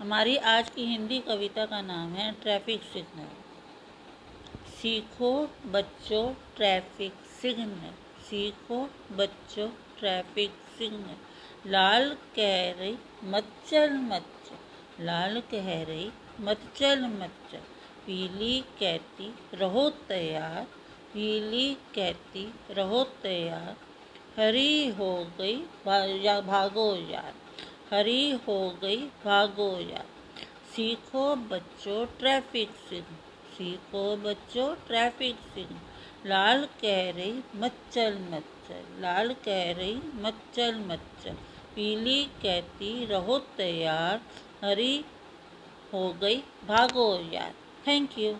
हमारी आज की हिंदी कविता का नाम है ट्रैफ़िक सिग्नल। सीखो बच्चों ट्रैफ़िक सिग्नल, सीखो बच्चों ट्रैफ़िक सिग्नल। लाल कह रही मत चल मत चल, लाल कह रही मत चल मत चल। पीली कहती रहो तैयार, पीली कहती रहो तैयार। हरी हो गई भागो यार। हरी हो गई, भागो या। सीखो बच्चों ट्रैफ़िक सिग्नल सीखो बच्चों ट्रैफ़िक सिग्नल लाल कह रही मत चल मत चल लाल कह रही मत चल मत चल पीली कहती, रहो तैयार। हरी हो गई, भागो यार। Thank you